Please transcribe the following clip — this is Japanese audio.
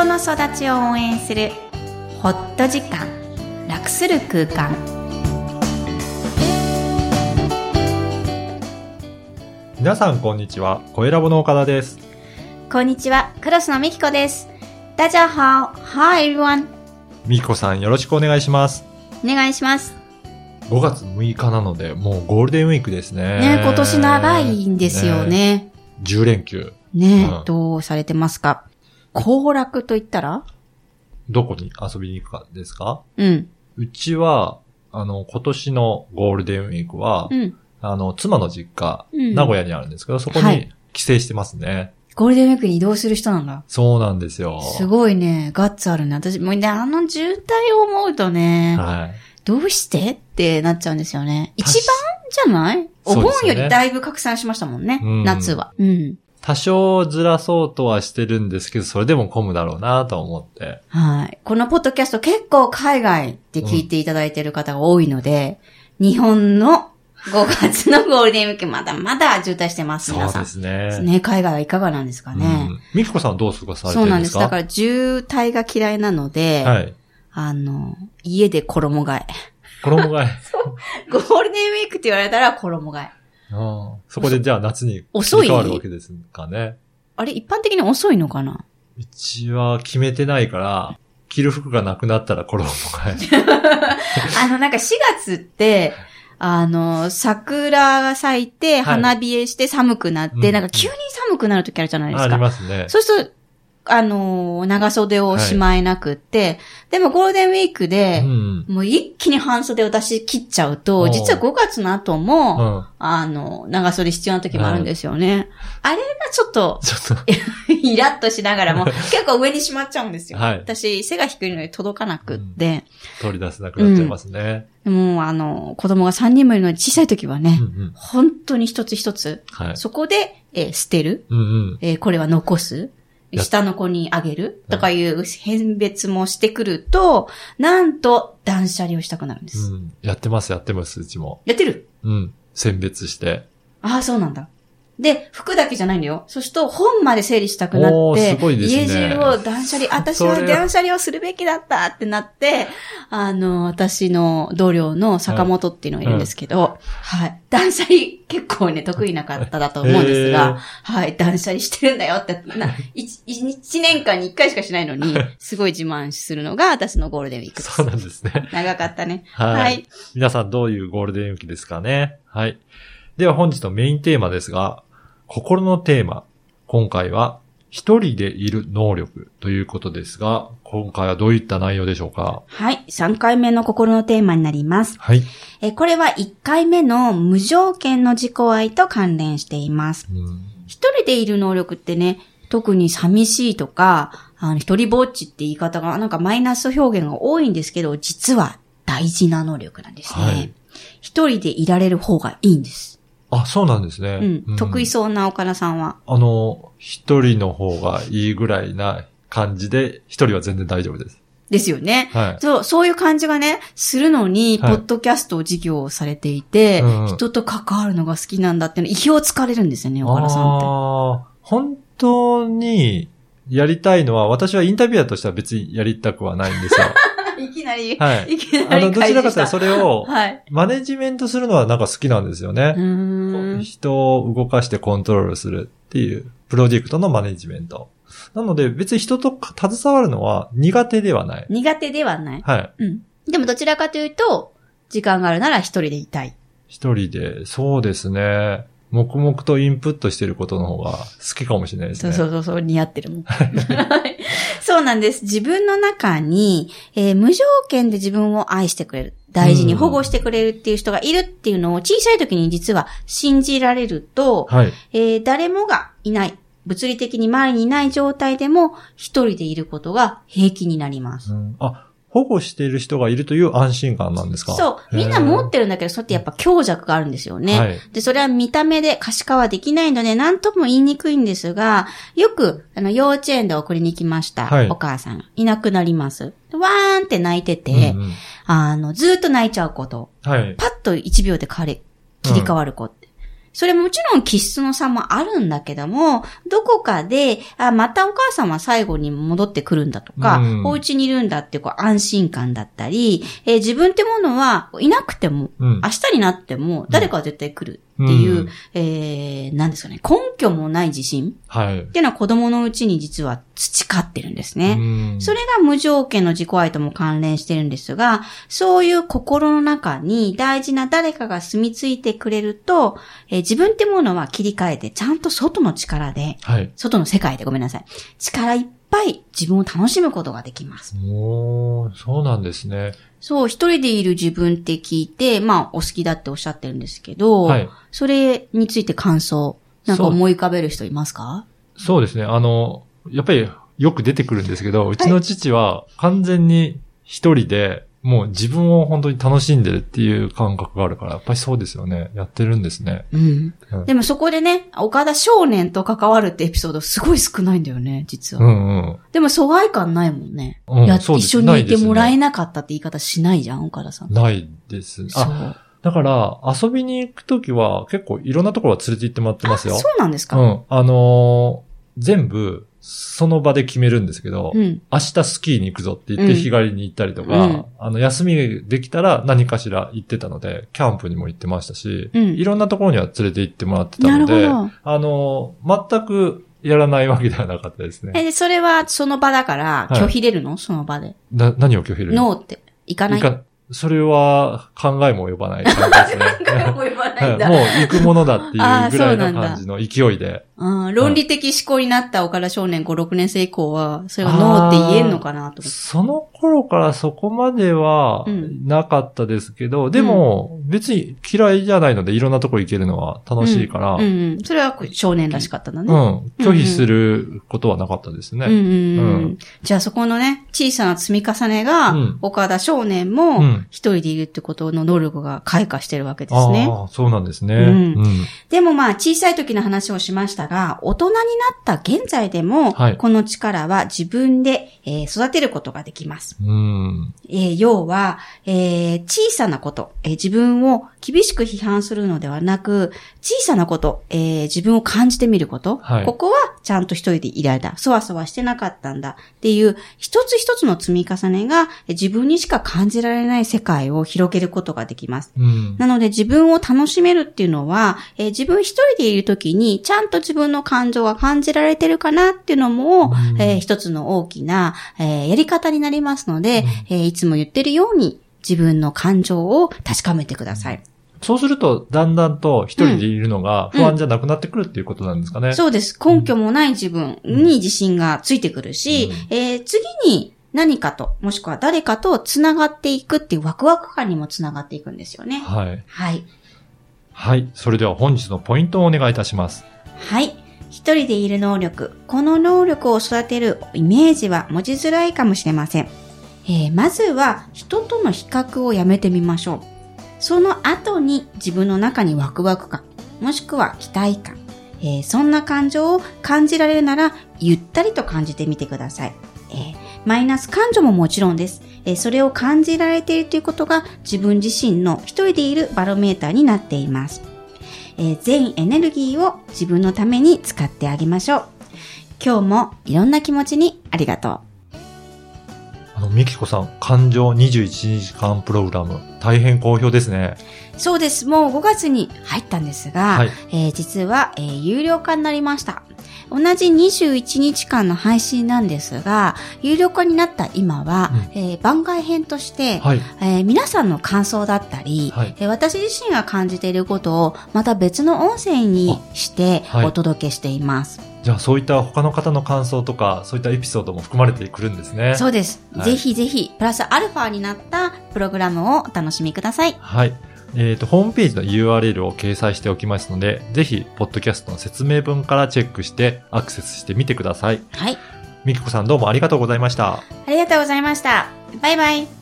人の育ちを応援するホット時間楽する空間皆さんこんにちは。声ラボの岡田です。こんにちはクロスのみきこです大家好 Hi everyone みきこさんよろしくお願いします。お願いします5月6日なので、もうゴールデンウィークですね。ね今年長いんですよね10連休。ねうんどうされてますか？行楽と言ったら？どこに遊びに行くかですか？うんうちは、あの、今年のゴールデンウィークは、うんあの、妻の実家、うん名古屋にあるんですけど、そこにはい帰省してますね。ゴールデンウィークに移動する人なんだそうなんですよ。すごいね、ガッツあるね。私、もうね、あの渋滞を思うとね、はい。どうして？ってなっちゃうんですよね。一番じゃない？お盆よりだいぶ拡散しましたもんね。うん夏は。うん。多少ずらそうとはしてるんですけど、それでも混むだろうなと思って。はい。このポッドキャスト結構海外で聞いていただいている方が多いので、日本の5月のゴールデンウィークまだまだ渋滞してます、皆さん。そうですね。ね、海外はいかがなんですかね。うん。みきこさんはどう過ごされてそうなんですだから渋滞が嫌いなので、はい。あの、家で衣替え。衣替え。ゴールデンウィークって言われたら衣替え。ああそこでじゃあ夏に遅い？変わるわけですかね。あれ、一般的に遅いのかな？うちは決めてないから、着る服がなくなったら衣替え。あの、なんか4月って、あの、桜が咲いて、花冷えして寒くなって、うんなんか急に寒くなる時あるじゃないですあか。りますね。そうすると、あの、長袖をしまえなくって、でもゴールデンウィークうで、ん。もう一気に半袖を出し切っちゃうおと、う実は5月の後うも、ん。あの、長袖必要な時もあるんですよね。あれがちょっと、ちょっと、イラッとしながらも、結構上にしまっちゃうんですよ。はい私、背が低いのに届かなくって、取り出せなくなっちゃいますね。もうあの、子供が3人もいるのに小さい時はね、うんうん。本当に一つ一つ、はい。そこで、えー捨てる、うんうん。えーこれは残す、や下の子にあげる？とかいう変別もしてくると、なんと断捨離をしたくなるんです。うん。やってます、やってます、うちも。やってる？うん。選別して。ああ、そうなんだ。で、服だけじゃないんだよ。そうすると本まで整理したくなって、ね家中を断捨離、私は断捨離をするべきだったってなって、あの、私の同僚の坂本っていうのがいるんですけど、はい。断捨離結構ね、得意な方だと思うんですが、はい。断捨離してるんだよって、な、一一年間に一回しかしないのに、すごい自慢するのが私のゴールデンウィークです。そうなんですね。長かったね。はい。はい皆さんどういうゴールデンウィークですかねはい。では本日のメインテーマですが、心のテーマ。今回は、一人でいる能力ということですが、今回はどういった内容でしょうか？はい。3回目の心のテーマになります。はい。え、これは1回目の無条件の自己愛と関連しています。うん一人でいる能力ってね、特に寂しいとか、あの、一人ぼっちって言い方がなんかマイナス表現が多いんですけど、実は大事な能力なんですね。はい一人でいられる方がいいんです。あ、そうなんですね。うん。得意そうな岡田さんは？あの、一人の方がいいぐらいな感じで、一人は全然大丈夫です。ですよね。はい。そう、そういう感じがね、するのに、ポはいッドキャストを授業をされていて、うんうん人と関わるのが好きなんだっていうの、意表をつかれるんですよね、岡田さんって。ああ、本当にやりたいのは、私はインタビュアーとしては別にやりたくはないんですよ。なり、はいいきなりあの、どちらかというとそれれを、はい。マネジメントするのはなんか好きなんですよねう。ーん。人を動かしてコントロールするっていう、プロジェクトのマネジメント。なので別に人と携わるのは苦手ではない。苦手ではない。はい。うん。でもどちらかというと、時間があるなら一人でいたい。一人で、そうですね。黙々とインプットしてることの方が好きかもしれないですね。そうそうそう、似合ってるもん。はいそうなんです。自分の中に、えー無条件で自分を愛してくれる。大事に保護してくれるっていう人がいるっていうのを小さい時に実は信じられると、はい。えー誰もがいない。物理的に周りにいない状態でも一人でいることが平気になります。うんあ、保護している人がいるという安心感なんですか？そう。みんな持ってるんだけど、そうやってやっぱ強弱があるんですよね。はいで、それは見た目で可視化はできないので、何とも言いにくいんですが、よく、あの、幼稚園で送りに来ました。はいお母さんが。いなくなります。わーんって泣いてて、うんうんあの、ずーっと泣いちゃうこと。はい。パッと1秒で変われ、切り替わる子って。それもちろん気質の差もあるんだけども、どこかで、あ、またお母さんは最後に戻ってくるんだとか、うん。お家にいるんだってこう安心感だったり、えー自分ってものはいなくても、うん。明日になっても誰かは絶対来るっていう、うんえー、なんですかね、根拠もない自信はい。っていうのは子供のうちに実は培ってるんですね。うんそれが無条件の自己愛とも関連してるんですが、そういう心の中に大事な誰かが住み着いてくれると、えー自分ってものは切り替えて、ちゃんと外の力で、はい。外の世界でごめんなさい。力いっぱい自分を楽しむことができます。おー、そうなんですね。そう、一人でいる自分って聞いて、まあ、お好きだっておっしゃってるんですけど、はい。それについて感想、なんか思い浮かべる人いますか？そうですね。あの、やっぱりよく出てくるんですけど、うちの父は完全に一人で、もう自分を本当に楽しんでるっていう感覚があるから、やっぱりそうですよね。やってるんですね。うんうん。でもそこでね、岡田少年と関わるってエピソードすごい少ないんだよね、実は。うんうん。でも疎外感ないもんね。うんや一緒にいてもらえなかったって言い方しないじゃん、岡田さん。ないです。あ、だから、遊びに行くときは結構いろんなところは連れて行ってもらってますよあ。そうなんですか？うん。あのー全部、その場で決めるんですけど、うん。明日スキーに行くぞって言ってうん日帰りに行ったりとか、うんあの、休みできたら何かしら行ってたので、キャンプにも行ってましたし、うんいろんなところには連れて行ってもらってたので。あの、全くやらないわけではなかったですね。え、でそれはその場だからはい拒否れるの、その場で。な、何を拒否るノーって。行かない？いかそれは考えも及ばない感じですね。も言わないんだ。もう行くものだっていうぐらいの感じの勢いで。うん論理的思考になった岡田少年5、6年生以降は、それはノーって言えんのかなと。その頃からそこまではうんなかったですけど、でも別に嫌いじゃないのでいろんなとこ行けるのは楽しいから、うんうん。それは少年らしかったんだね。うん。拒否することはなかったですね。うんうんうんうんじゃあそこのね、小さな積み重ねが、うん岡田少年うもん一人でいるってことの能力が開花してるわけですね。ああ、そうなんですね。うんうんでもまあ小さい時の話をしましたが、大人になった現在でも、はいこの力は自分で、えー育てることができます。うん。えー要は、えー小さなこと、えー自分を厳しく批判するのではなく、小さなこと、えー自分を感じてみること、はいここはちゃんと一人でいられた、そわそわしてなかったんだっていう、一つ一つの積み重ねが、えー自分にしか感じられない世界を広げることができます。うん。なので自分を楽しめるっていうのは、えー自分一人でいるときにちゃんと自分の感情が感じられてるかなっていうのも、うんえー一つの大きな、えーやり方になりますので、えーいつも言ってるように自分の感情を確かめてください。そうすると、だんだんと一人でいるのが不安じゃなくなってくるっていうことなんですかね。そうです。根拠もない自分に自信がついてくるし、えー次に何かと、もしくは誰かと繋がっていくっていうワクワク感にも繋がっていくんですよね。はい。はい。はい。それでは本日のポイントをお願いいたします。はい。一人でいる能力。この能力を育てるイメージは持ちづらいかもしれません。えーまずは人との比較をやめてみましょう。その後に自分の中にワクワク感、もしくは期待感、えーそんな感情を感じられるなら、ゆったりと感じてみてください。えーマイナス感情ももちろんです。えーそれを感じられているということが自分自身の一人でいるバロメーターになっています。え全エネルギーを自分のために使ってあげましょう。今日もいろんな気持ちにありがとう。あの、ミキコさん、感情21時間プログラム、大変好評ですね。そうです。もう5月に入ったんですが、はいえー実は、えー有料化になりました。同じ21日間の配信なんですが、有料化になった今は、えー番外編として、はい。えー皆さんの感想だったり、はいえー私自身が感じていることをまた別の音声にしてはいお届けしています。じゃあそういった他の方の感想とか、そういったエピソードも含まれてくるんですね。そうです。はいぜひぜひ、プラスアルファになったプログラムをお楽しみください。はい。えっ、と、ホームページの URL を掲載しておきますので、ぜひ、ポッドキャストの説明文からチェックして、アクセスしてみてください。はい。ミキコさんどうもありがとうございました。ありがとうございました。バイバイ。